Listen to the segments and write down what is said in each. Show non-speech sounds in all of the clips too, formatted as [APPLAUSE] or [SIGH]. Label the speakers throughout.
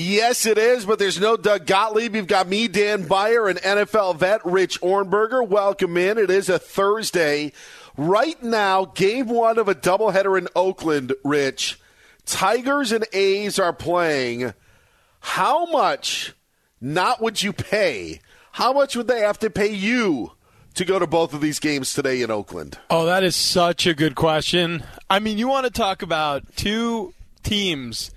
Speaker 1: Yes, it is, but there's no Doug Gottlieb. You've got me, Dan Beyer, and NFL vet Rich Ohrnberger. Welcome in. It is a Thursday. Right now, game one of a doubleheader in Oakland, Rich. Tigers and A's are playing. How much, not would you pay, how much would they have to pay you to go to both of these games today in Oakland?
Speaker 2: Oh, that is such a good question. I mean, you want to talk about two teams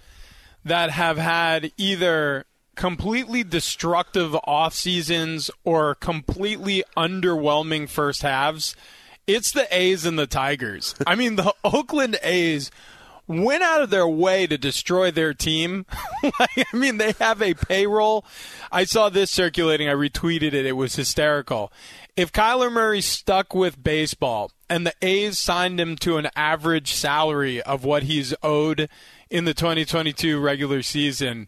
Speaker 2: that have had either completely destructive off seasons or completely underwhelming first halves. It's the A's and the Tigers. [LAUGHS] I mean, the Oakland A's went out of their way to destroy their team. [LAUGHS] like, I mean, they have a payroll. I saw this circulating. I retweeted it. It was hysterical. If Kyler Murray stuck with baseball and the A's signed him to an average salary of what he's owed in the 2022 regular season,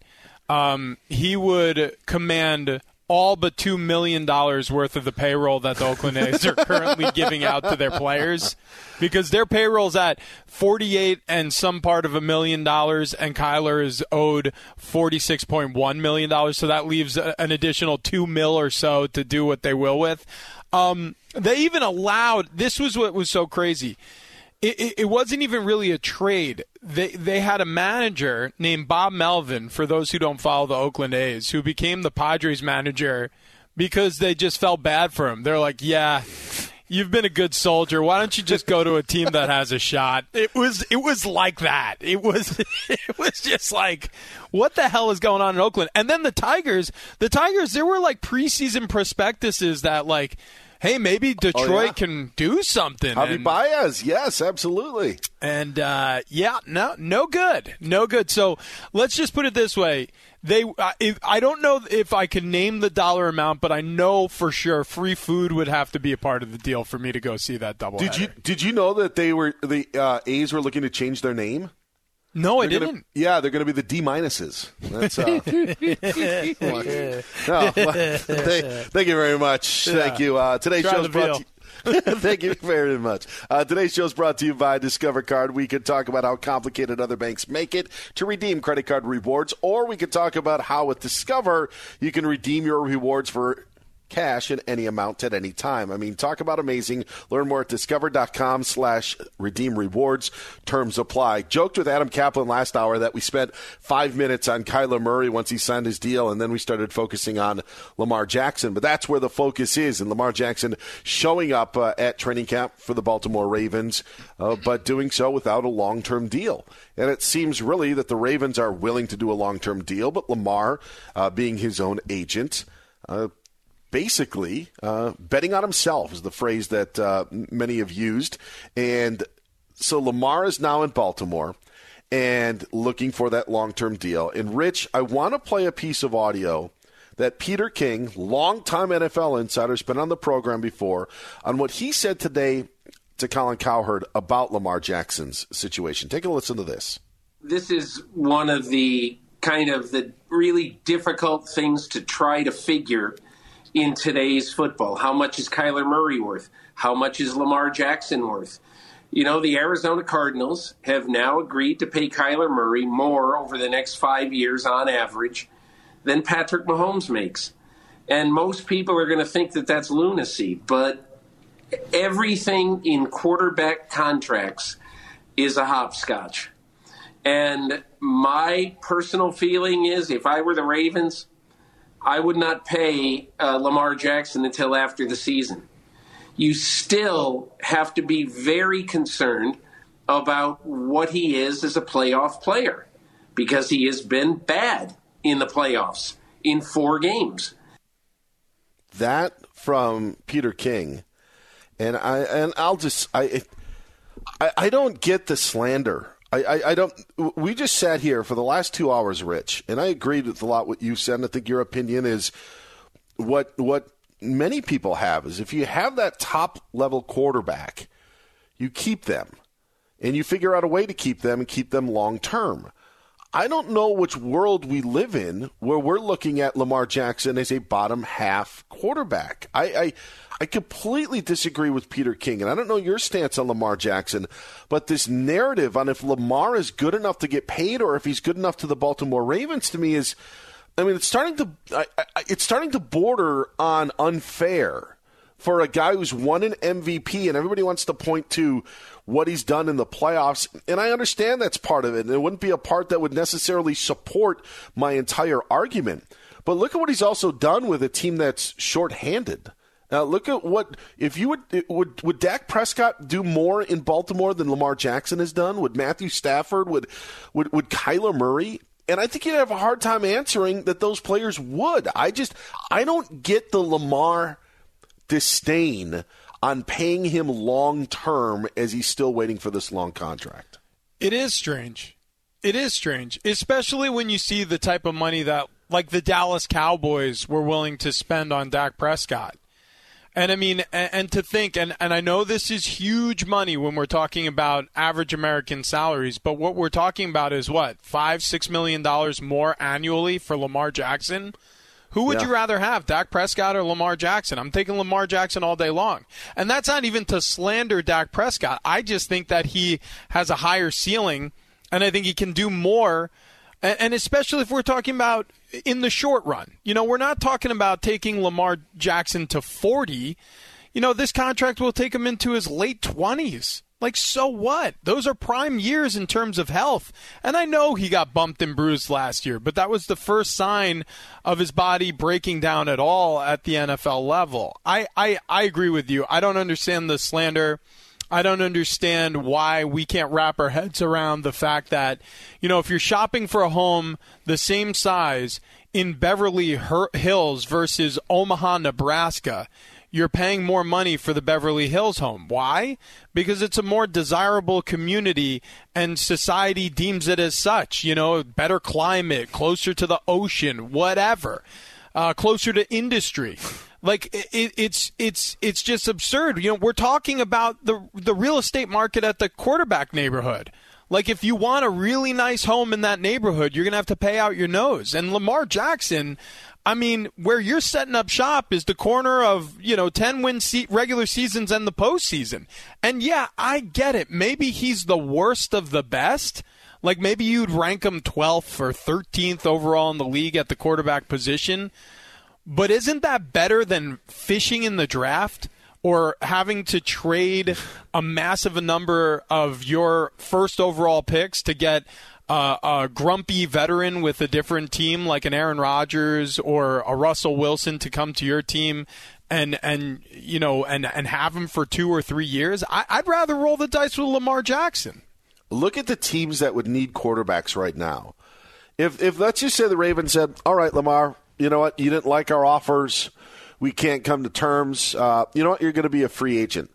Speaker 2: um, he would command all but $2 million worth of the payroll that the Oakland A's are currently giving out to their players. Because their payroll's at 48 and some part of a million dollars and Kyler is owed 46.1 million dollars. So that leaves an additional 2 mil or so to do what they will with. Um, they even allowed this was what was so crazy it, it, it wasn't even really a trade. They they had a manager named Bob Melvin. For those who don't follow the Oakland A's, who became the Padres manager because they just felt bad for him. They're like, yeah, you've been a good soldier. Why don't you just go to a team that has a shot? [LAUGHS] It was it was like that. It was [LAUGHS] it was just like what the hell is going on in Oakland? And then the Tigers, the Tigers, there were like preseason prospectuses that like hey, maybe Detroit oh, yeah? can do something.
Speaker 1: Javi and, Baez, yes, absolutely.
Speaker 2: And uh, yeah, no, no good, no good. So let's just put it this way: they, if, I don't know if I can name the dollar amount, but I know for sure free food would have to be a part of the deal for me to go see that double.
Speaker 1: Did you Did you know that they were the uh, A's were looking to change their name?
Speaker 2: No,
Speaker 1: I
Speaker 2: didn't.
Speaker 1: Gonna, yeah, they're going to be the D minuses. That's uh, [LAUGHS] no, well, thank, thank, you very much. Yeah. Thank you. Uh, today's show is brought. To, [LAUGHS] Thank you very much. Uh, today's show is brought to you by Discover Card. We could talk about how complicated other banks make it to redeem credit card rewards, or we could talk about how with Discover you can redeem your rewards for cash in any amount at any time. I mean, talk about amazing. Learn more at discover.com slash redeem rewards. Terms apply. Joked with Adam Kaplan last hour that we spent five minutes on Kyler Murray once he signed his deal, and then we started focusing on Lamar Jackson. But that's where the focus is, and Lamar Jackson showing up uh, at training camp for the Baltimore Ravens, uh, but doing so without a long-term deal. And it seems really that the Ravens are willing to do a long-term deal, but Lamar, uh, being his own agent, uh, basically uh, betting on himself is the phrase that uh, many have used. And so Lamar is now in Baltimore and looking for that long term deal. And Rich, I want to play a piece of audio that Peter King, longtime NFL insider, has been on the program before, on what he said today to Colin Cowherd about Lamar Jackson's situation. Take a listen to this.
Speaker 3: This is one of the kind of the really difficult things to try to figure in today's football. How much is Kyler Murray worth? How much is Lamar Jackson worth? You know, the Arizona Cardinals have now agreed to pay Kyler Murray more over the next five years on average than Patrick Mahomes makes. And most people are going to think that that's lunacy, but everything in quarterback contracts is a hopscotch. And my personal feeling is if I were the Ravens, I would not pay uh, Lamar Jackson until after the season. You still have to be very concerned about what he is as a playoff player because he has been bad in the playoffs in four games.
Speaker 1: That from Peter King, and I and I'll just I I, I don't get the slander I, I, I, don't. We just sat here for the last two hours, Rich, and I agreed with a lot what you said. And I think your opinion is what what many people have is if you have that top level quarterback, you keep them, and you figure out a way to keep them and keep them long term. I don't know which world we live in where we're looking at Lamar Jackson as a bottom half quarterback. I, I I completely disagree with Peter King, and I don't know your stance on Lamar Jackson, but this narrative on if Lamar is good enough to get paid or if he's good enough to the Baltimore Ravens to me is, I mean, it's starting to I, I, it's starting to border on unfair for a guy who's won an MVP, and everybody wants to point to what he's done in the playoffs, and I understand that's part of it, and it wouldn't be a part that would necessarily support my entire argument. But look at what he's also done with a team that's shorthanded. Now look at what if you would would would Dak Prescott do more in Baltimore than Lamar Jackson has done? Would Matthew Stafford would would would Kyler Murray? And I think you'd have a hard time answering that those players would. I just I don't get the Lamar disdain on paying him long term as he's still waiting for this long contract.
Speaker 2: It is strange. It is strange, especially when you see the type of money that like the Dallas Cowboys were willing to spend on Dak Prescott. And I mean, and, and, to think, and, and I know this is huge money when we're talking about average American salaries, but what we're talking about is what, five, six million dollars more annually for Lamar Jackson? Who would yeah. you rather have, Dak Prescott or Lamar Jackson? I'm taking Lamar Jackson all day long. And that's not even to slander Dak Prescott. I just think that he has a higher ceiling, and I think he can do more and especially if we're talking about in the short run. You know, we're not talking about taking Lamar Jackson to 40. You know, this contract will take him into his late 20s. Like, so what? Those are prime years in terms of health. And I know he got bumped and bruised last year, but that was the first sign of his body breaking down at all at the NFL level. I, I, I agree with you. I don't understand the slander. I don't understand why we can't wrap our heads around the fact that, you know, if you're shopping for a home the same size in Beverly Hills versus Omaha, Nebraska, you're paying more money for the Beverly Hills home. Why? Because it's a more desirable community and society deems it as such. You know, better climate, closer to the ocean, whatever, uh, closer to industry. Like it, it's it's it's just absurd. You know, we're talking about the the real estate market at the quarterback neighborhood. Like if you want a really nice home in that neighborhood, you're going to have to pay out your nose. And Lamar Jackson, I mean, where you're setting up shop is the corner of, you know, 10 win se- regular seasons and the postseason. And yeah, I get it. Maybe he's the worst of the best. Like maybe you'd rank him 12th or 13th overall in the league at the quarterback position. But isn't that better than fishing in the draft or having to trade a massive number of your first overall picks to get a grumpy veteran with a different team like an Aaron Rodgers or a Russell Wilson to come to your team and and you know and and have him for two or three years? I, I'd rather roll the dice with Lamar Jackson.
Speaker 1: Look at the teams that would need quarterbacks right now. If if let's just say the Ravens said, "All right, Lamar, you know what? You didn't like our offers. We can't come to terms. Uh, you know what? You're going to be a free agent.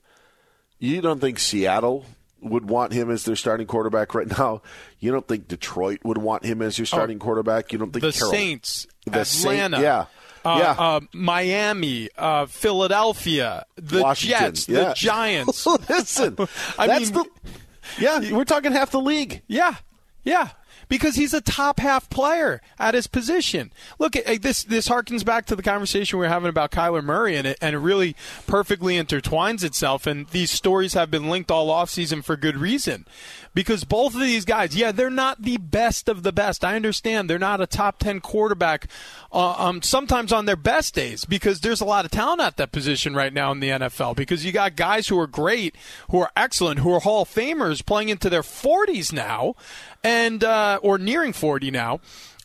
Speaker 1: You don't think Seattle would want him as their starting quarterback right now? [LAUGHS] You don't think Detroit would want him as your oh, starting oh,
Speaker 2: quarterback?
Speaker 1: You don't think
Speaker 2: the
Speaker 1: Carol-
Speaker 2: Saints,
Speaker 1: the
Speaker 2: Atlanta,
Speaker 1: Saint, yeah.
Speaker 2: Uh,
Speaker 1: yeah.
Speaker 2: Uh, Miami, uh, Philadelphia, the
Speaker 1: Washington,
Speaker 2: Jets,
Speaker 1: yeah.
Speaker 2: the Giants. [LAUGHS]
Speaker 1: Listen, [LAUGHS] I mean, the, yeah, we're talking half the league.
Speaker 2: Yeah, yeah because he's a top half player at his position. Look, eh, this this harkens back to the conversation we were having about Kyler Murray, and it, and it really perfectly intertwines itself. And these stories have been linked all offseason for good reason because both of these guys, yeah, they're not the best of the best. I understand they're not a top 10 quarterback uh, um, sometimes on their best days because there's a lot of talent at that position right now in the NFL because you got guys who are great, who are excellent, who are Hall of Famers playing into their 40s now and uh, or nearing 40 now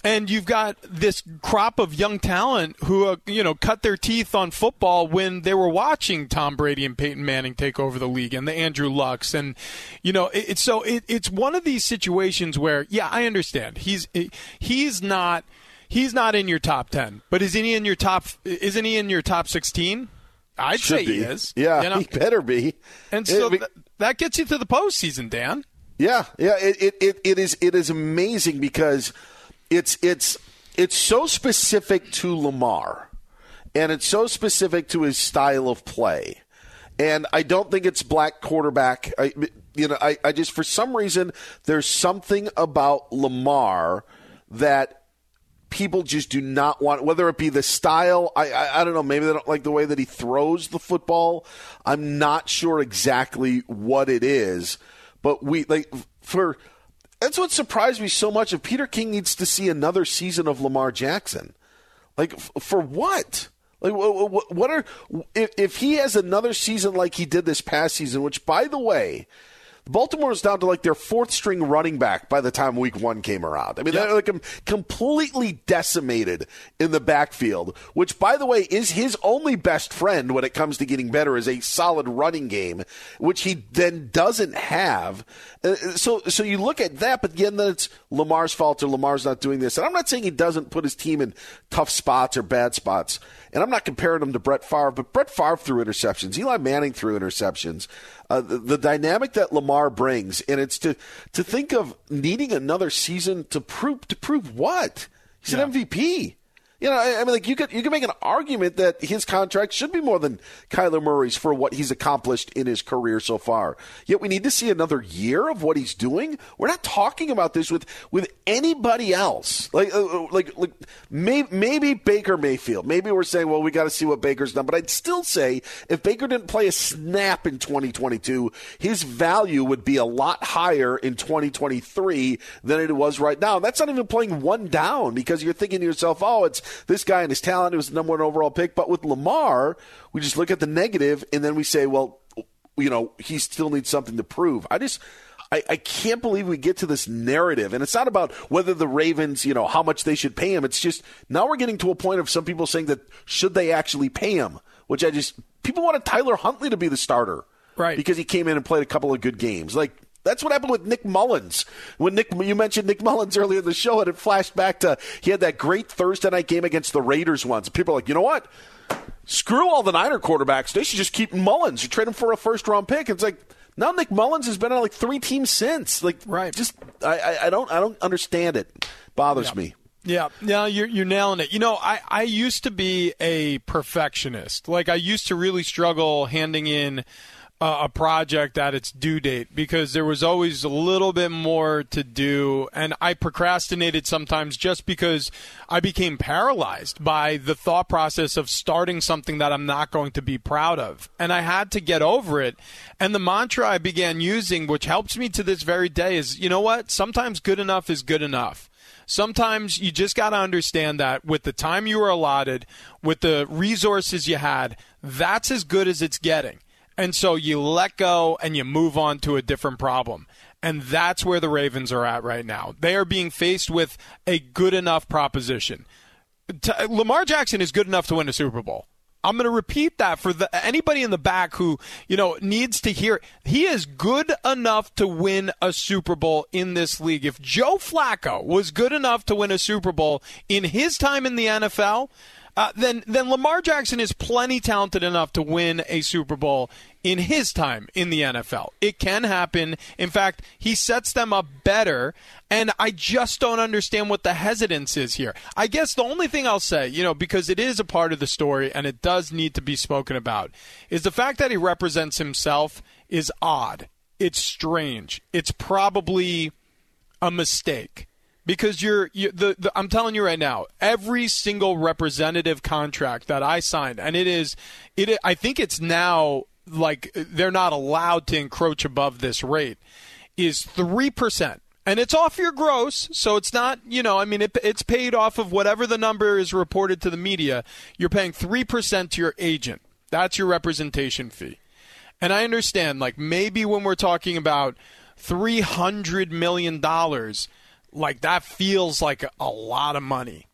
Speaker 2: and you've got this crop of young talent who uh, you know cut their teeth on football when they were watching Tom Brady and Peyton Manning take over the league and the Andrew Lucks. And you know it, it's so it, it's one of these situations where yeah I understand. He's he's not he's not in your top 10 but is he in your top isn't he in your top 16 I'd
Speaker 1: Should
Speaker 2: say
Speaker 1: be.
Speaker 2: he is.
Speaker 1: Yeah
Speaker 2: you know? [LAUGHS]
Speaker 1: he better be.
Speaker 2: And so th- that gets you to the postseason Dan.
Speaker 1: Yeah yeah it, it, it, it is it is amazing because it's it's it's so specific to Lamar, and it's so specific to his style of play, and I don't think it's black quarterback. I, you know, I, I just for some reason there's something about Lamar that people just do not want whether it be the style I, I, I don't know maybe they don't like the way that he throws the football i'm not sure exactly what it is but we like for that's what surprised me so much. If Peter King needs to see another season of Lamar Jackson, like f- for what? Like what, what are if, if he has another season like he did this past season? Which, by the way, Baltimore is down to like their fourth string running back by the time week one came around. I mean, yep. they're like completely decimated in the backfield, which, by the way, is his only best friend when it comes to getting better is a solid running game, which he then doesn't have. Uh, so, so you look at that, but again, then it's Lamar's fault or Lamar's not doing this. And I'm not saying he doesn't put his team in tough spots or bad spots. And I'm not comparing him to Brett Favre, but Brett Favre threw interceptions. Eli Manning threw interceptions uh, the, the, dynamic that Lamar brings, and it's to to think of needing another season to prove to prove what he's yeah. an MVP. You know, I, mean, like you could you could make an argument that his contract should be more than Kyler Murray's for what he's accomplished in his career so far. Yet we need to see another year of what he's doing. We're not talking about this with with anybody else. Like uh, uh like like maybe, maybe Baker Mayfield. Maybe we're saying, well, we got to see what Baker's done. But I'd still say if Baker didn't play a snap in 2022, his value would be a lot higher in 2023 than it was right now. That's not even playing one down because you're thinking to yourself, oh, it's this guy and his talent. It was the number one overall pick. But with Lamar, we just look at the negative and then we say, well, you know, he still needs something to prove. I just. I, I can't believe we get to this narrative, and it's not about whether the Ravens, you know, how much they should pay him. It's just now we're getting to a point of some people saying that should they actually pay him, which I just people wanted Tyler Huntley to be the starter,
Speaker 2: right?
Speaker 1: Because he came in and played a couple of good games. Like that's what happened with Nick Mullens. When Nick, you mentioned Nick Mullens earlier in the show, and it flashed back to he had that great Thursday night game against the Raiders once. People are like, you know what? Screw all the Niner quarterbacks. They should just keep Mullens. You trade him for a first round pick. It's like now Nick Mullens has been on like three teams since. Like,
Speaker 2: right?
Speaker 1: Just I, I, I don't I don't understand it. Bothers
Speaker 2: yeah.
Speaker 1: me.
Speaker 2: Yeah, yeah, you're you're nailing it. You know, I I used to be a perfectionist. Like I used to really struggle handing in uh, a project at its due date because there was always a little bit more to do. And I procrastinated sometimes just because I became paralyzed by the thought process of starting something that I'm not going to be proud of. And I had to get over it. And the mantra I began using which helps me to this very day is you know what? Sometimes good enough is good enough. Sometimes you just got to understand that with the time you were allotted, with the resources you had, that's as good as it's getting. And so you let go and you move on to a different problem. And that's where the Ravens are at right now. They are being faced with a good enough proposition. T- Lamar Jackson is good enough to win a Super Bowl. I'm going to repeat that for the, anybody in the back who, you know, needs to hear. He is good enough to win a Super Bowl in this league. If Joe Flacco was good enough to win a Super Bowl in his time in the NFL, uh, then then Lamar Jackson is plenty talented enough to win a Super Bowl in his time in the NFL. It can happen. In fact, he sets them up better, and I just don't understand what the hesitance is here. I guess the only thing I'll say, you know, because it is a part of the story and it does need to be spoken about, is the fact that he represents himself is odd. It's strange. It's probably a mistake because you're you, the, the, I'm telling you right now, every single representative contract that I signed, and it is it. I think it's now like they're not allowed to encroach above this rate, is three percent. And it's off your gross, so it's not, you know, I mean, it, it's paid off of whatever the number is reported to the media. You're paying 3% to your agent. That's your representation fee. And I understand, like, maybe when we're talking about $300 million, like that feels like a lot of money.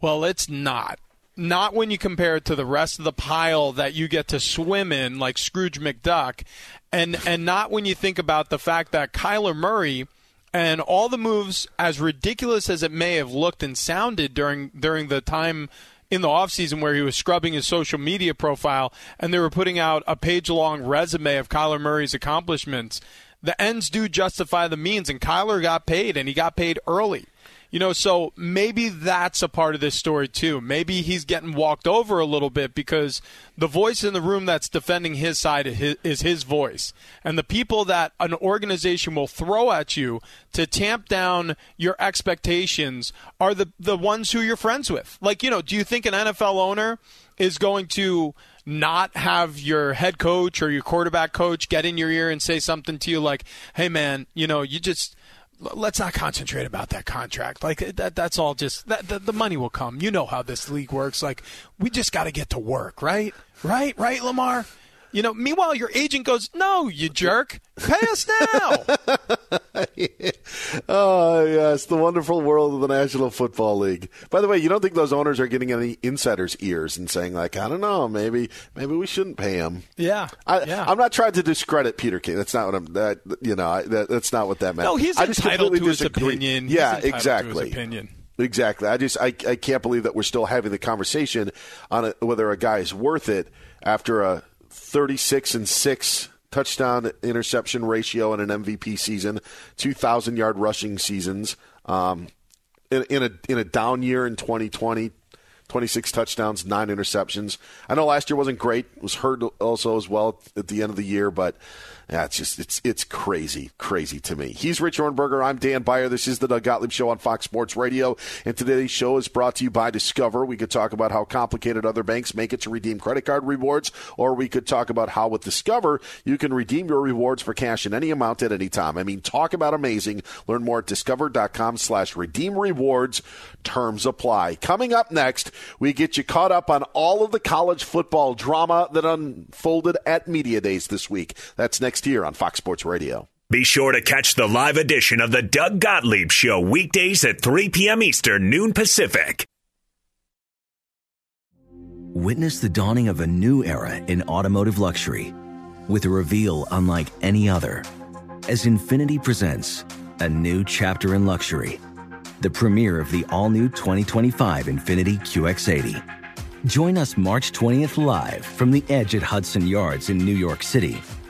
Speaker 2: Well, it's not. Not when you compare it to the rest of the pile that you get to swim in, like Scrooge McDuck, and and not when you think about the fact that Kyler Murray and all the moves, as ridiculous as it may have looked and sounded during during the time in the offseason where he was scrubbing his social media profile and they were putting out a page long resume of Kyler Murray's accomplishments the ends do justify the means, and Kyler got paid, and he got paid early. You know, so maybe that's a part of this story too. Maybe he's getting walked over a little bit because the voice in the room that's defending his side is his voice. And the people that an organization will throw at you to tamp down your expectations are the, the ones who you're friends with. Like, you know, do you think an NFL owner is going to not have your head coach or your quarterback coach get in your ear and say something to you like, "Hey, man, you know, you just." Let's not concentrate about that contract. Like that, that's all just that, the, the money will come. You know how this league works. Like we just got to get to work, right? Right? Right, Lamar? You know, meanwhile, your agent goes, "No, you jerk, pay us now." [LAUGHS]
Speaker 1: oh yes, the wonderful world of the National Football League. By the way, you don't think those owners are getting any insiders' ears and saying like, "I don't know, maybe, maybe we shouldn't pay him."
Speaker 2: Yeah,
Speaker 1: I,
Speaker 2: yeah.
Speaker 1: I'm not trying to discredit Peter King. That's not what I'm. That you know, I, that, that's not what that meant.
Speaker 2: No, he's
Speaker 1: I
Speaker 2: entitled to his
Speaker 1: disagree.
Speaker 2: opinion.
Speaker 1: Yeah, exactly.
Speaker 2: Opinion.
Speaker 1: Exactly. I just I, I can't believe that we're still having the conversation on a, whether a guy is worth it after a 36 and 6 touchdown interception ratio in an MVP season, 2,000 yard rushing seasons. Um, in, in, a in a down year in 2020, 26 touchdowns, nine interceptions. I know last year wasn't great; was hurt also as well at the end of the year, but it's just it's it's crazy, crazy to me. He's Rich Ohrnberger. I'm Dan Beyer. This is the Doug Gottlieb Show on Fox Sports Radio, and today's show is brought to you by Discover. We could talk about how complicated other banks make it to redeem credit card rewards, or we could talk about how with Discover you can redeem your rewards for cash in any amount at any time. I mean, talk about amazing. Learn more at discover.com/slash redeem rewards. Terms apply. Coming up next, We get you caught up on all of the college football drama that unfolded at Media Days this week. That's next year on Fox Sports Radio.
Speaker 4: Be sure to catch the live edition of the Doug Gottlieb Show weekdays at 3 p.m. Eastern, noon Pacific.
Speaker 5: Witness the dawning of a new era in automotive luxury with a reveal unlike any other as Infiniti presents a new chapter in luxury, the premiere of the all new 2025 Infiniti QX80. Join us March 20th live from the edge at Hudson Yards in New York City,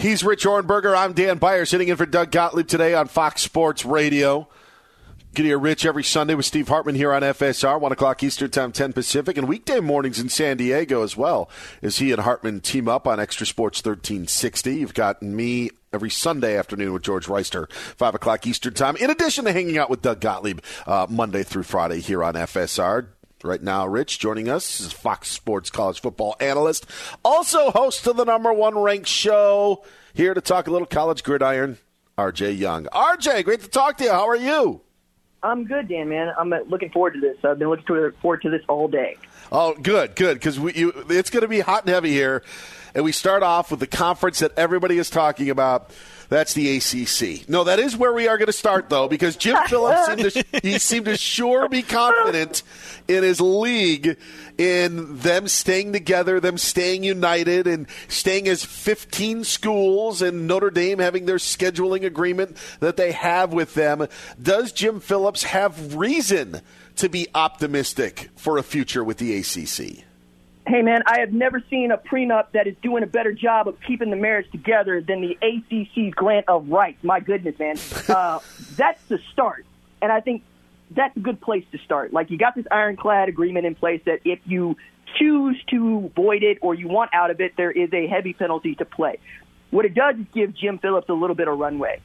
Speaker 1: He's Rich Ohrnberger. I'm Dan Beyer, sitting in for Doug Gottlieb today on Fox Sports Radio. Get here, Rich, every Sunday with Steve Hartman here on FSR, 1 o'clock Eastern Time, 10 Pacific, and weekday mornings in San Diego as well, as he and Hartman team up on XTRA Sports 1360. You've got me every Sunday afternoon with George Reister, 5 o'clock Eastern Time, in addition to hanging out with Doug Gottlieb uh, Monday through Friday here on FSR. Right now, Rich joining us is Fox Sports college football analyst, also host of the number one ranked show. Here to talk a little college gridiron, RJ Young. RJ, great to talk to you. How are you?
Speaker 6: I'm good, Dan. Man, I'm uh, looking forward to this. I've been looking forward to this all day.
Speaker 1: Oh, good, good, because it's going to be hot and heavy here, and we start off with the conference that everybody is talking about. That's the ACC. No, that is where we are going to start, though, because Jim [LAUGHS] Phillips seemed to, he seemed to sure be confident in his league in them staying together, them staying united, and staying as 15 schools, and Notre Dame having their scheduling agreement that they have with them. Does Jim Phillips have reason to be optimistic for a future with the ACC?
Speaker 6: Hey, man, I have never seen a prenup that is doing a better job of keeping the marriage together than the ACC's grant of rights. My goodness, man. [LAUGHS] Uh, that's the start. And I think that's a good place to start. Like, you got this ironclad agreement in place that if you choose to void it or you want out of it, there is a heavy penalty to play. What it does is give Jim Phillips a little bit of runway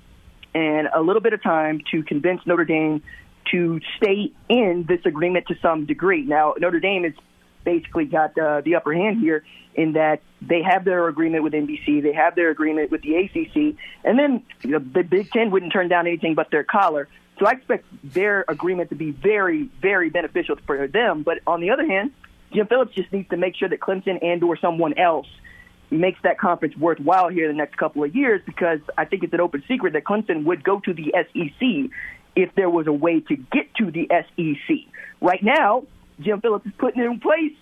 Speaker 6: and a little bit of time to convince Notre Dame to stay in this agreement to some degree. Now, Notre Dame is basically got uh, the upper hand here in that they have their agreement with NBC, they have their agreement with the ACC, and then you know, the Big Ten wouldn't turn down anything but their collar. So I expect their agreement to be very, very beneficial for them. But on the other hand, Jim Phillips just needs to make sure that Clemson and or someone else makes that conference worthwhile here the next couple of years because I think it's an open secret that Clemson would go to the SEC if there was a way to get to the SEC. Right now, Jim Phillips is putting in place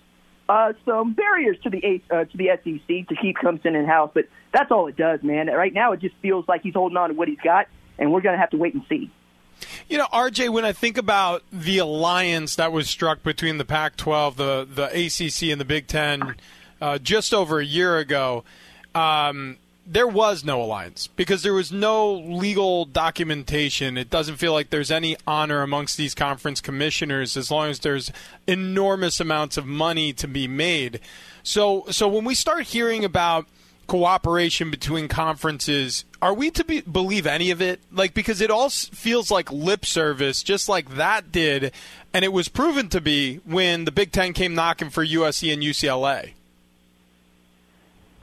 Speaker 6: uh, some barriers to the uh, to the SEC to keep Clemson in house, but that's all it does, man. Right now, it just feels like he's holding on to what he's got, and we're going to have to wait and see.
Speaker 2: You know, RJ, when I think about the alliance that was struck between the Pac-12, the the ACC, and the Big Ten uh, just over a year ago, um, there was no alliance because there was no legal documentation. It doesn't feel like there's any honor amongst these conference commissioners as long as there's enormous amounts of money to be made. So, so when we start hearing about cooperation between conferences, are we to be, believe any of it? Like because it all feels like lip service, just like that did, and it was proven to be when the Big Ten came knocking for USC and UCLA.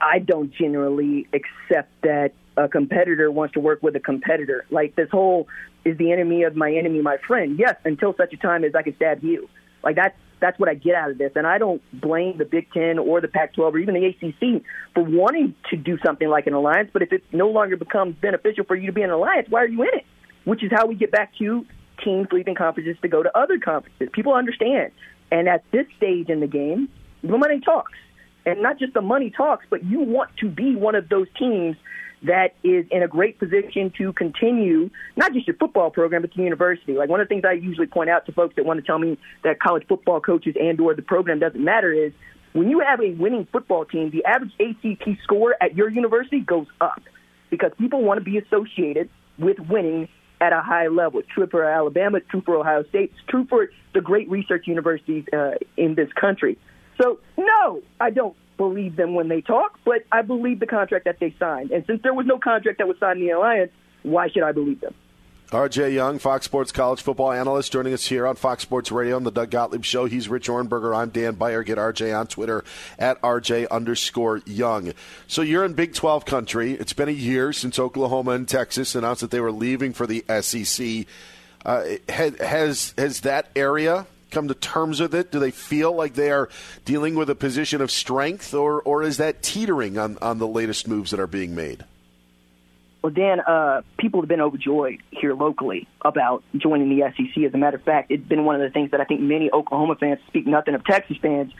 Speaker 6: I don't generally accept that a competitor wants to work with a competitor. Like this whole is the enemy of my enemy my friend. Yes, until such a time as I can stab you. Like that's that's what I get out of this. And I don't blame the Big Ten or the Pac-12 or even the ACC for wanting to do something like an alliance. But if it no longer becomes beneficial for you to be in an alliance, why are you in it? Which is how we get back to teams leaving conferences to go to other conferences. People understand. And at this stage in the game, the money talks and not just the money talks, but you want to be one of those teams that is in a great position to continue not just your football program but the university. Like one of the things I usually point out to folks that want to tell me that college football coaches and or the program doesn't matter is when you have a winning football team, the average ACT score at your university goes up because people want to be associated with winning at a high level. True for Alabama, true for Ohio State, true for the great research universities uh, in this country. So, no, I don't believe them when they talk, but I believe the contract that they signed. And since there was no contract that was signed in the alliance, why should I believe them?
Speaker 1: RJ Young, Fox Sports college football analyst, joining us here on Fox Sports Radio on the Doug Gottlieb Show. He's Rich Ohrnberger. I'm Dan Beyer. Get RJ on Twitter at RJ underscore Young. So you're in Big 12 country. It's been a year since Oklahoma and Texas announced that they were leaving for the SEC. Uh, has has that area come to terms with it? Do they feel like they are dealing with a position of strength, or, or is that teetering on, on the latest moves that are being made?
Speaker 6: Well, Dan, uh, people have been overjoyed here locally about joining the SEC. As a matter of fact, it's been one of the things that I think many Oklahoma fans, speak nothing of Texas fans,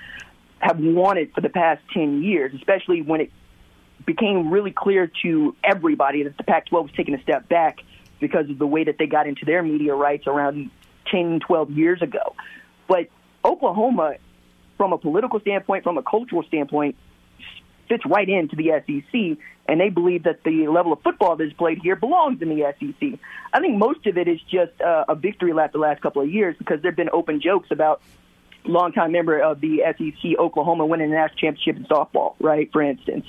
Speaker 6: have wanted for the past 10 years, especially when it became really clear to everybody that the Pac 12 was taking a step back because of the way that they got into their media rights around 10, 12 years ago. But Oklahoma, from a political standpoint, from a cultural standpoint, fits right into the SEC, and they believe that the level of football that's played here belongs in the SEC. I think most of it is just uh, a victory lap the last couple of years because there have been open jokes about longtime member of the SEC, Oklahoma, winning the national championship in softball, right, for instance.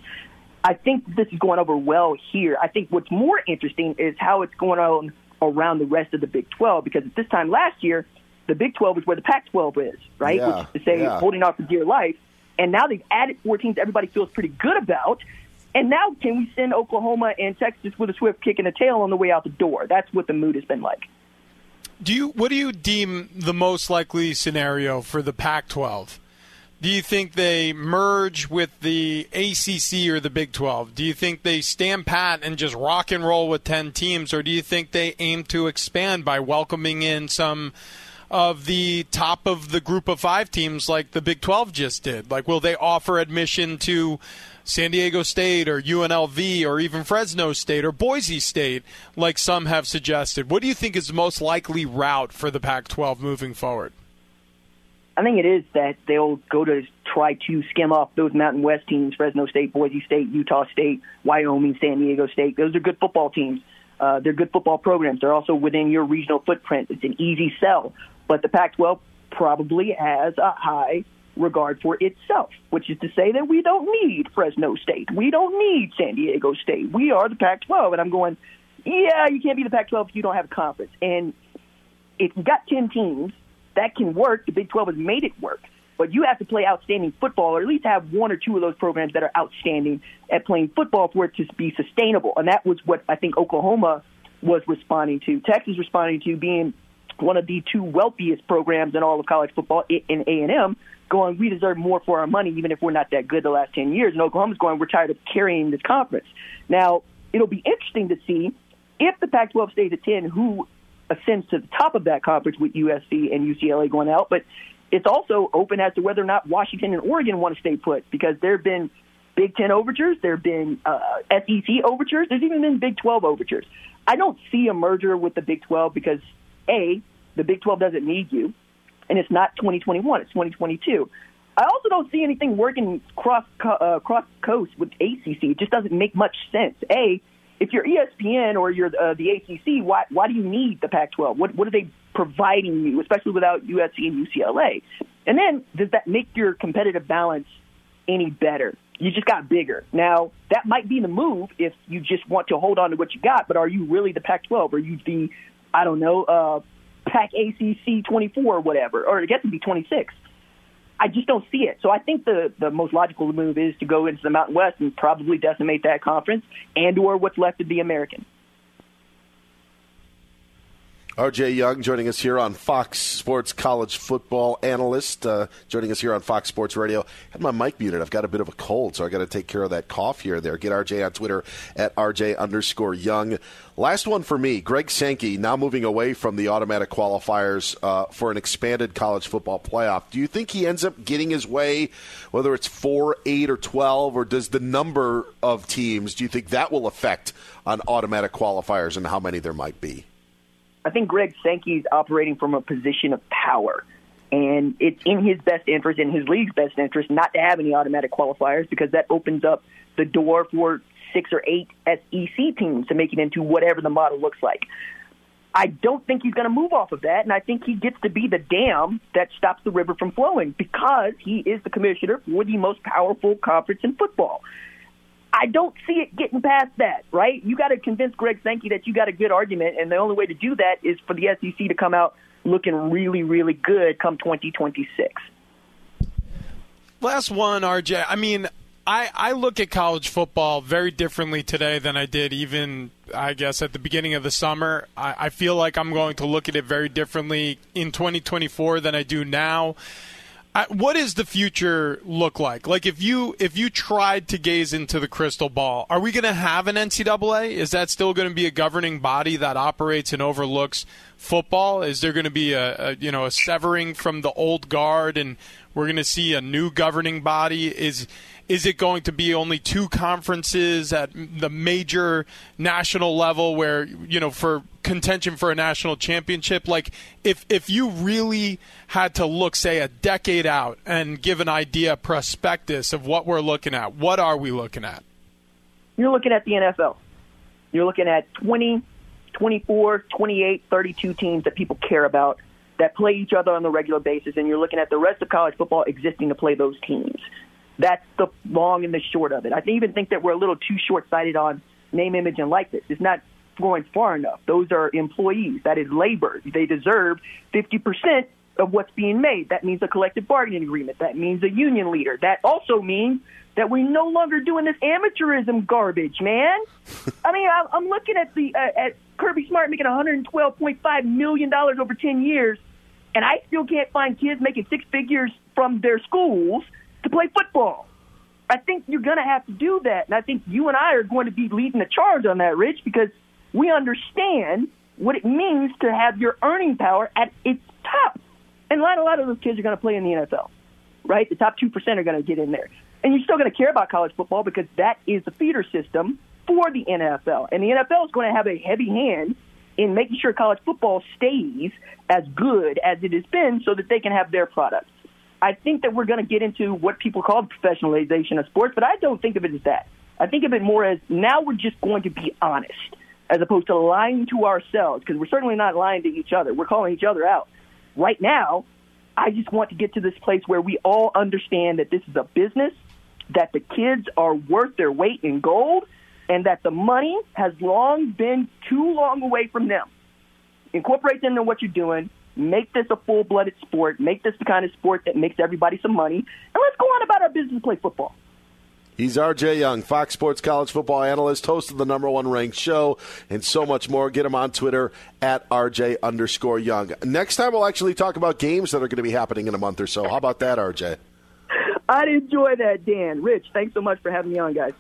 Speaker 6: I think this is going over well here. I think what's more interesting is how it's going on around the rest of the Big 12 because at this time last year – the Big 12 is where the Pac 12 is, right?
Speaker 1: Yeah,
Speaker 6: Which is to say,
Speaker 1: yeah.
Speaker 6: holding on for dear life. And now they've added four teams everybody feels pretty good about. And now, can we send Oklahoma and Texas with a swift kick in the tail on the way out the door? That's what the mood has been like.
Speaker 2: do you what do you deem the most likely scenario for the Pac-12? Do you think they merge with the ACC or the Big 12? Do you think they stand pat and just rock and roll with 10 teams, or do you think they aim to expand by welcoming in some of the top of the group of five teams like the Big 12 just did? Like, will they offer admission to San Diego State or UNLV or even Fresno State or Boise State, like some have suggested? What do you think is the most likely route for the Pac 12 moving forward?
Speaker 6: I think it is that they'll go to try to skim off those Mountain West teams: Fresno State, Boise State, Utah State, Wyoming, San Diego State. Those are good football teams. Uh, they're good football programs. They're also within your regional footprint. It's an easy sell. But the Pac-12 probably has a high regard for itself, which is to say that we don't need Fresno State. We don't need San Diego State. We are the Pac-12. And I'm going, yeah, you can't be the Pac-12 if you don't have a conference. And if you got 10 teams that can work. The Big 12 has made it work. But you have to play outstanding football, or at least have one or two of those programs that are outstanding at playing football for it to be sustainable. And that was what I think Oklahoma was responding to. Texas responding to being one of the two wealthiest programs in all of college football in A&M, going, we deserve more for our money, even if we're not that good the last 10 years. And Oklahoma's going, we're tired of carrying this conference. Now, it'll be interesting to see if the Pac-12 stays at 10, who ascends to the top of that conference with USC and UCLA going out, but it's also open as to whether or not Washington and Oregon want to stay put because there have been Big Ten overtures, there have been uh, SEC overtures, there's even been Big 12 overtures. I don't see a merger with the Big 12 because A, the Big 12 doesn't need you, and it's not 2021, it's 2022. I also don't see anything working cross uh, cross coast with ACC. It just doesn't make much sense. A, if you're ESPN or you're uh, the ACC, why why do you need the Pac-12? What what are they providing you, especially without USC and UCLA? And then does that make your competitive balance any better? You just got bigger. Now that might be the move if you just want to hold on to what you got. But are you really the Pac-12? Are you the I don't know uh, Pac ACC 24 or whatever, or it gets to be 26? I just don't see it. So I think the the most logical move is to go into the Mountain West and probably decimate that conference and or what's left of the American.
Speaker 1: RJ Young joining us here on Fox Sports College Football Analyst, uh, joining us here on Fox Sports Radio. Had my mic muted. I've got a bit of a cold, so I got to take care of that cough here there. Get RJ on Twitter at RJ underscore Young. Last one for me. Greg Sankey now moving away from the automatic qualifiers uh, for an expanded college football playoff. Do you think he ends up getting his way, whether it's four, eight, or twelve, or does the number of teams? Do you think that will affect on automatic qualifiers and how many there might be?
Speaker 6: I think Greg Sankey's operating from a position of power. And it's in his best interest, in his league's best interest, not to have any automatic qualifiers because that opens up the door for six or eight SEC teams to make it into whatever the model looks like. I don't think he's going to move off of that, and I think he gets to be the dam that stops the river from flowing because he is the commissioner for the most powerful conference in football. I don't see it getting past that, right? You got to convince Greg Sankey that you got a good argument, and the only way to do that is for the SEC to come out looking really, really good come 2026.
Speaker 2: Last one, RJ. I mean, I, I look at college football very differently today than I did even, I guess, at the beginning of the summer. I, I feel like I'm going to look at it very differently in 2024 than I do now what does the future look like? Like if you if you tried to gaze into the crystal ball, are we going to have an NCAA? Is that still going to be a governing body that operates and overlooks football? Is there going to be a, a you know a severing from the old guard, and we're going to see a new governing body? Is is it going to be only two conferences at the major national level where, you know, for contention for a national championship? Like, if, if you really had to look, say, a decade out and give an idea, prospectus of what we're looking at, what are we looking at?
Speaker 6: You're looking at the NFL. You're looking at 20, 24, 28, 32 teams that people care about that play each other on a regular basis, and you're looking at the rest of college football existing to play those teams. That's the long and the short of it. I even think that we're a little too short sighted on name, image, and likeness. It's not going far enough. Those are employees. That is labor. They deserve 50% of what's being made. That means a collective bargaining agreement. That means a union leader. That also means that we're no longer doing this amateurism garbage, man. [LAUGHS] I mean, I'm looking at the uh, at Kirby Smart making 112.5 million dollars over 10 years, and I still can't find kids making six figures from their schools to play football. I think you're going to have to do that, and I think you and I are going to be leading the charge on that, Rich, because we understand what it means to have your earning power at its top. And a lot, a lot of those kids are going to play in the NFL, right? The top 2% are going to get in there. And you're still going to care about college football because that is the feeder system for the NFL. And the NFL is going to have a heavy hand in making sure college football stays as good as it has been so that they can have their products. I think that we're going to get into what people call the professionalization of sports, but I don't think of it as that. I think of it more as now we're just going to be honest as opposed to lying to ourselves because we're certainly not lying to each other. We're calling each other out. Right now, I just want to get to this place where we all understand that this is a business, that the kids are worth their weight in gold, and that the money has long been too long away from them. Incorporate them in what you're doing Make this a full blooded sport. Make this the kind of sport that makes everybody some money. And let's go on about our business play football.
Speaker 1: He's RJ Young, Fox Sports college football analyst, host of the number one ranked show, and so much more. Get him on Twitter at RJ underscore Young. Next time, we'll actually talk about games that are going to be happening in a month or so. How about that, RJ? [LAUGHS]
Speaker 6: I'd enjoy that, Dan. Rich, thanks so much for having me on, guys.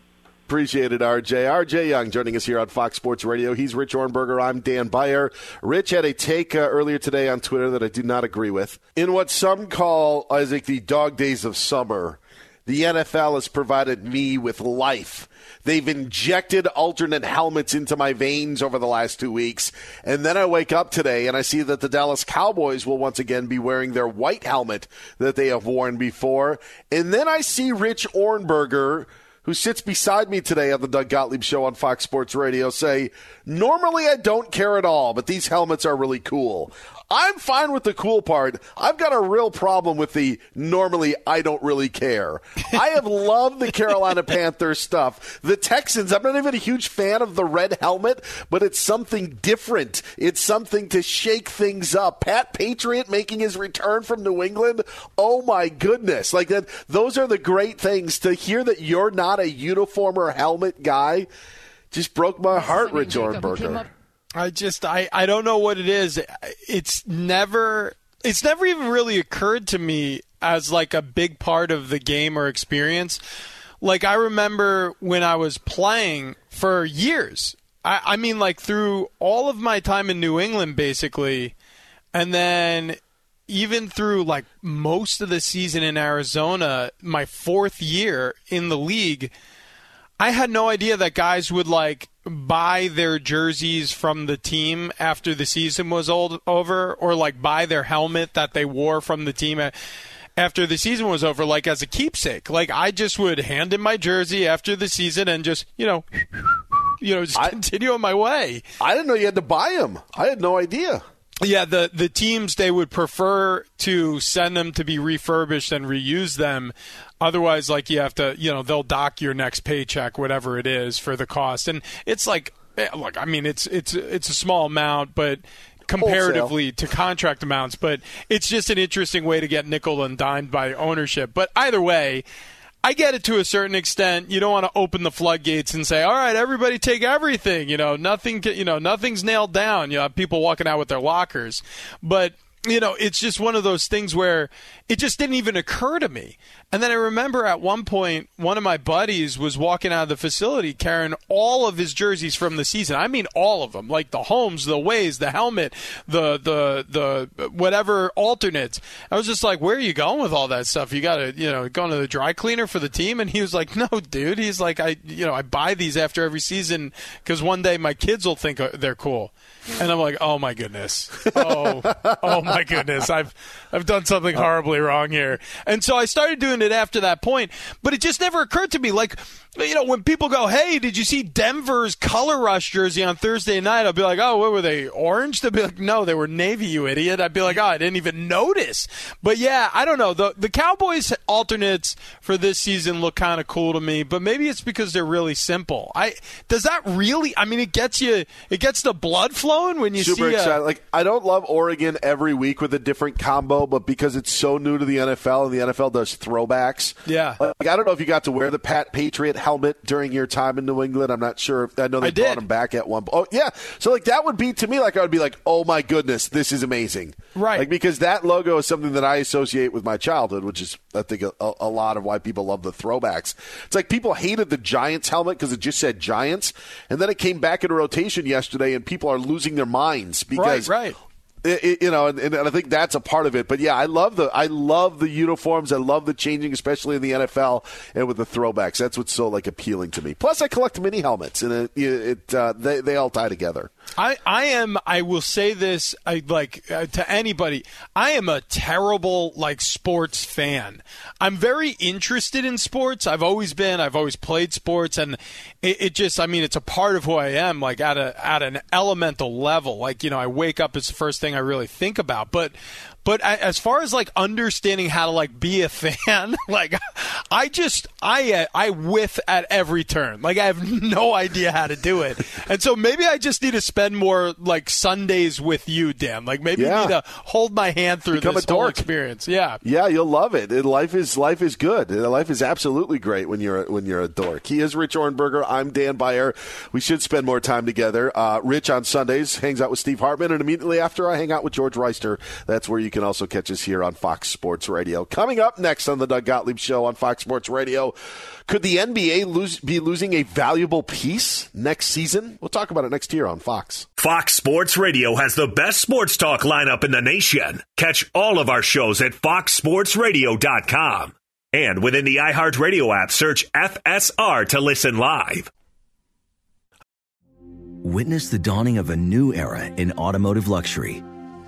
Speaker 1: Appreciate it, RJ. RJ Young joining us here on Fox Sports Radio. He's Rich Ohrnberger. I'm Dan Beyer. Rich had a take uh, earlier today on Twitter that I do not agree with. In what some call, Isaac, the dog days of summer, the NFL has provided me with life. They've injected alternate helmets into my veins over the last two weeks. And then I wake up today and I see that the Dallas Cowboys will once again be wearing their white helmet that they have worn before. And then I see Rich Ohrnberger who sits beside me today on the Doug Gottlieb Show on Fox Sports Radio, say, Normally I don't care at all, but these helmets are really cool. I'm fine with the cool part. I've got a real problem with the normally I don't really care. I have [LAUGHS] loved the Carolina Panthers stuff. The Texans, I'm not even a huge fan of the red helmet, but it's something different. It's something to shake things up. Pat Patriot making his return from New England. Oh my goodness. Like that those are the great things to hear that you're not a uniform or helmet guy. Just broke my heart, Rich Ohrnberger.
Speaker 2: I just I I don't know what it is. It's never it's never even really occurred to me as like a big part of the game or experience. Like I remember when I was playing for years. I, I mean like through all of my time in New England basically and then even through like most of the season in Arizona, my fourth year in the league, I had no idea that guys would like buy their jerseys from the team after the season was old, over, or like buy their helmet that they wore from the team. after the season was over, like as a keepsake. Like I just would hand in my jersey after the season and just, you know, [LAUGHS] you know, just I, continue on my way.
Speaker 1: I didn't know you had to buy them. I had no idea.
Speaker 2: Yeah, the the teams they would prefer to send them to be refurbished and reuse them. Otherwise, like you have to, you know, they'll dock your next paycheck, whatever it is, for the cost. And it's like, eh, look, I mean, it's it's it's a small amount, but comparatively Wholesale. to contract amounts. But it's just an interesting way to get nickel and dimed by ownership. But either way. I get it to a certain extent. You don't want to open the floodgates and say, "All right, everybody, take everything." You know, nothing. You know, nothing's nailed down. You know, people walking out with their lockers, but you know, it's just one of those things where it just didn't even occur to me. And then I remember at one point, one of my buddies was walking out of the facility carrying all of his jerseys from the season. I mean, all of them, like the homes, the ways, the helmet, the the the whatever alternates. I was just like, "Where are you going with all that stuff? You got to, you know, going to the dry cleaner for the team?" And he was like, "No, dude." He's like, "I, you know, I buy these after every season because one day my kids will think uh, they're cool." And I'm like, "Oh my goodness, oh, oh my goodness, I've I've done something horribly wrong here." And so I started doing it after that point, but it just never occurred to me. Like, you know, when people go, "Hey, did you see Denver's color rush jersey on Thursday night?" I'll be like, "Oh, what were they? Orange?" They'll be like, "No, they were navy, you idiot." I'd be like, "Oh, I didn't even notice." But yeah, I don't know. The the Cowboys alternates for this season look kind of cool to me, but maybe it's because they're really simple. I does that really? I mean, it gets you, it gets the blood flowing when you
Speaker 1: Super
Speaker 2: see.
Speaker 1: excited. like I don't love Oregon every week with a different combo, but because it's so new to the NFL and the NFL does throwbacks.
Speaker 2: Yeah.
Speaker 1: Like, I don't know if you got to wear the Pat Patriot helmet during your time in New England. I'm not sure. If, I know they
Speaker 2: I
Speaker 1: brought
Speaker 2: did.
Speaker 1: him back at one. Oh, yeah. So, like, that would be, to me, like, I would be like, oh my goodness, this is amazing.
Speaker 2: Right.
Speaker 1: Like, because that logo is something that I associate with my childhood, which is, I think, a, a lot of why people love the throwbacks. It's like people hated the Giants helmet because it just said Giants, and then it came back into rotation yesterday, and people are losing their minds because
Speaker 2: right, right.
Speaker 1: It, it- you know, and, and I think that's a part of it. But yeah, I love the I love the uniforms. I love the changing, especially in the NFL and with the throwbacks. That's what's so like appealing to me. Plus, I collect mini helmets, and it, it uh, they they all tie together.
Speaker 2: I, I am I will say this I like uh, to anybody I am a terrible like sports fan. I'm very interested in sports. I've always been. I've always played sports and it, it just I mean it's a part of who I am like at a at an elemental level. Like you know I wake up it's the first thing I really think about. But but as far as like understanding how to like be a fan, [LAUGHS] like I just I uh, I whiff at every turn. Like I have [LAUGHS] no idea how to do it, and so maybe I just need to spend more like Sundays with you, Dan. Like maybe
Speaker 1: Yeah.
Speaker 2: you need to hold my hand through
Speaker 1: Become
Speaker 2: this whole experience. Yeah.
Speaker 1: Yeah, you'll love it. Life is life is good. Life is absolutely great when you're when you're a dork. He is Rich Ohrnberger. I'm Dan Beyer. We should spend more time together. Uh, Rich on Sundays hangs out with Steve Hartman, and immediately after I hang out with George Reister. That's where you can also catch us here on Fox Sports Radio. Coming up next on the Doug Gottlieb Show on Fox Sports Radio, could the NBA lose, be losing a valuable piece next season? We'll talk about it next year on Fox.
Speaker 4: Fox Sports Radio has the best sports talk lineup in the nation. Catch all of our shows at foxsportsradio.com. And within the iHeartRadio app, search FSR to listen live.
Speaker 5: Witness the dawning of a new era in automotive luxury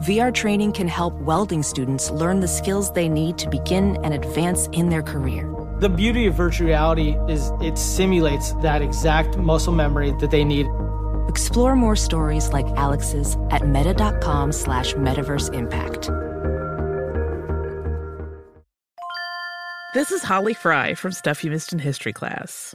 Speaker 7: VR training can help welding students learn the skills they need to begin and advance in their career.
Speaker 8: The beauty of virtual reality is it simulates that exact muscle memory that they need.
Speaker 7: Explore more stories like Alex's at meta.com slash metaverse impact.
Speaker 9: This is Holly Fry from Stuff You Missed in History class.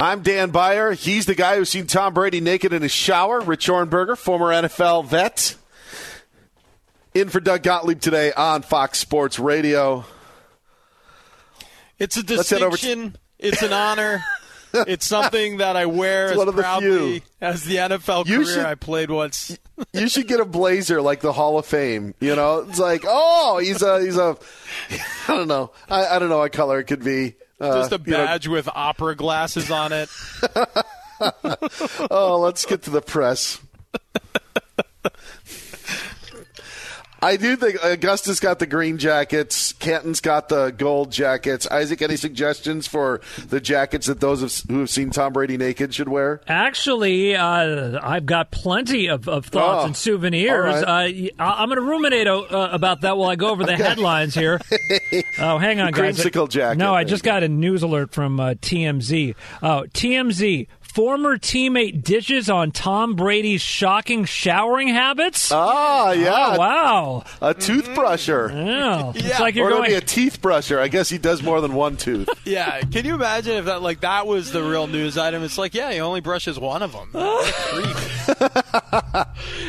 Speaker 1: I'm Dan Beyer. He's the guy who's seen Tom Brady naked in his shower. Rich Ohrnberger, former NFL vet. In for Doug Gottlieb today on Fox Sports Radio.
Speaker 2: It's a distinction. it's an honor. [LAUGHS] it's something that I wear
Speaker 1: It's
Speaker 2: as
Speaker 1: one of the
Speaker 2: proudly as the NFL
Speaker 1: You
Speaker 2: career
Speaker 1: should-
Speaker 2: I played once. [LAUGHS]
Speaker 1: you should get a blazer like the Hall of Fame. You know, it's like, oh, he's a, he's a, [LAUGHS] I don't know, I, I don't know what color it could be. Uh,
Speaker 2: Just a
Speaker 1: you know,
Speaker 2: badge with opera glasses on it. [LAUGHS]
Speaker 1: oh, let's get to the press. I do think Augusta's got the green jackets. Canton's got the gold jackets. Isaac, any suggestions for the jackets that those of- who have seen Tom Brady naked should wear?
Speaker 10: Actually, uh, I've got plenty of, of thoughts
Speaker 1: Oh,
Speaker 10: and souvenirs.
Speaker 1: right.
Speaker 10: Uh, I- I'm going to ruminate uh, about that while I go over the [LAUGHS] headlines here. [LAUGHS] Oh, hang on, guys.
Speaker 1: Creamsicle jacket.
Speaker 10: No, I just got a news alert from uh, TMZ. Oh, TMZ. Former teammate dishes on Tom Brady's shocking showering habits.
Speaker 1: Ah, yeah.
Speaker 10: Oh, wow.
Speaker 1: A toothbrusher.
Speaker 10: Yeah. [LAUGHS] It's like you're
Speaker 1: or
Speaker 10: going.
Speaker 1: maybe a teeth brusher. I guess he does more than one tooth. [LAUGHS]
Speaker 2: Yeah, can you imagine if that like that was the real news item? It's like, yeah, he only brushes one of them. [LAUGHS]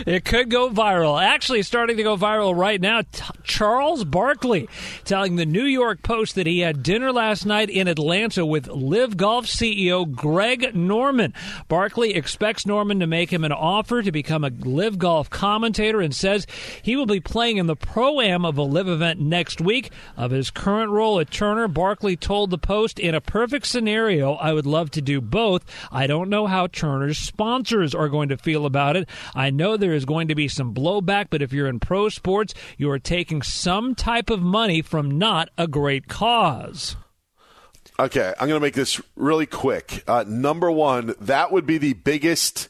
Speaker 10: It could go viral. Actually, starting to go viral right now. T- Charles Barkley telling the New York Post that he had dinner last night in Atlanta with LIV Golf CEO Greg Norman. Barkley expects Norman to make him an offer to become a LIV Golf commentator and says he will be playing in the pro am of a LIV event next week. Of his current role at Turner, Barkley told the Post, "In a perfect scenario, I would love to do both. I don't know how Turner's sponsors are going to feel about it. I know there is going to be some blowback, but if you're in pro sports, you are taking some type of money from not a great cause."
Speaker 1: Okay, I'm going to make this really quick. Uh, number one, that would be the biggest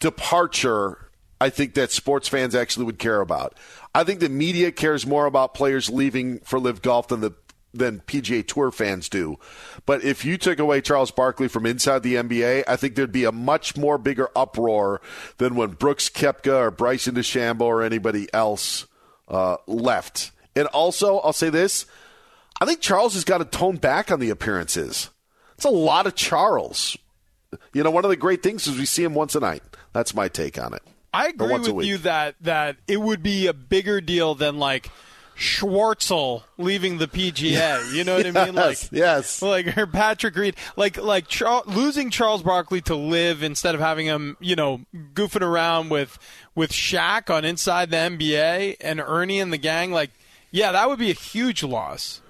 Speaker 1: departure I think that sports fans actually would care about. I think the media cares more about players leaving for LIV Golf than the than PGA Tour fans do. But if you took away Charles Barkley from inside the NBA, I think there'd be a much more bigger uproar than when Brooks Koepka or Bryson DeChambeau or anybody else uh, left. And also, I'll say this: I think Charles has got to tone back on the appearances. It's a lot of Charles. You know, one of the great things is we see him once a night. That's my take on it.
Speaker 2: I agree with you that that it would be a bigger deal than like Schwartzel leaving the PGA. [LAUGHS] You know what I mean? Like
Speaker 1: Yes, yes.
Speaker 2: like or Patrick Reed, like like Char- losing Charles Barkley to LIV instead of having him, you know, goofing around with with Shaq on Inside the NBA and Ernie and the gang. Like, yeah, that would be a huge loss.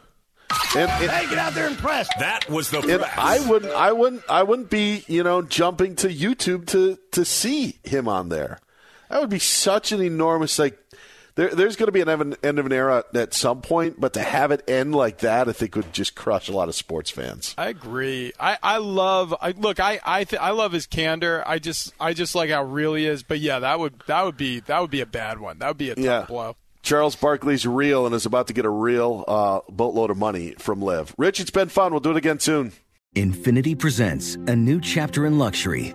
Speaker 1: And, and-
Speaker 4: Hey, get out there and press. That was the
Speaker 1: and
Speaker 4: press.
Speaker 1: I wouldn't, I wouldn't, I wouldn't be, you know, jumping to YouTube to to see him on there. That would be such an enormous like. There, there's going to be an end of an era at some point, but to have it end like that, I think would just crush a lot of sports fans.
Speaker 2: I agree. I, I love. I look. I I th- I love his candor. I just I just like how real he is. But yeah, that would that would be that would be a bad one. That would be a tough
Speaker 1: Yeah.
Speaker 2: blow.
Speaker 1: Charles Barkley's real and is about to get a real uh, boatload of money from LIV. Rich, it's been fun. We'll do it again soon.
Speaker 5: Infiniti presents a new chapter in luxury,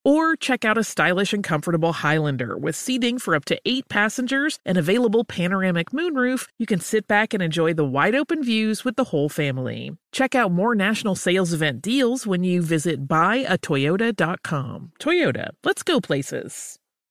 Speaker 9: Or check out a stylish and comfortable Highlander with seating for up to eight passengers and available panoramic moonroof. You can sit back and enjoy the wide open views with the whole family. Check out more national sales event deals when you visit buyatoyota.com. Toyota, let's go places.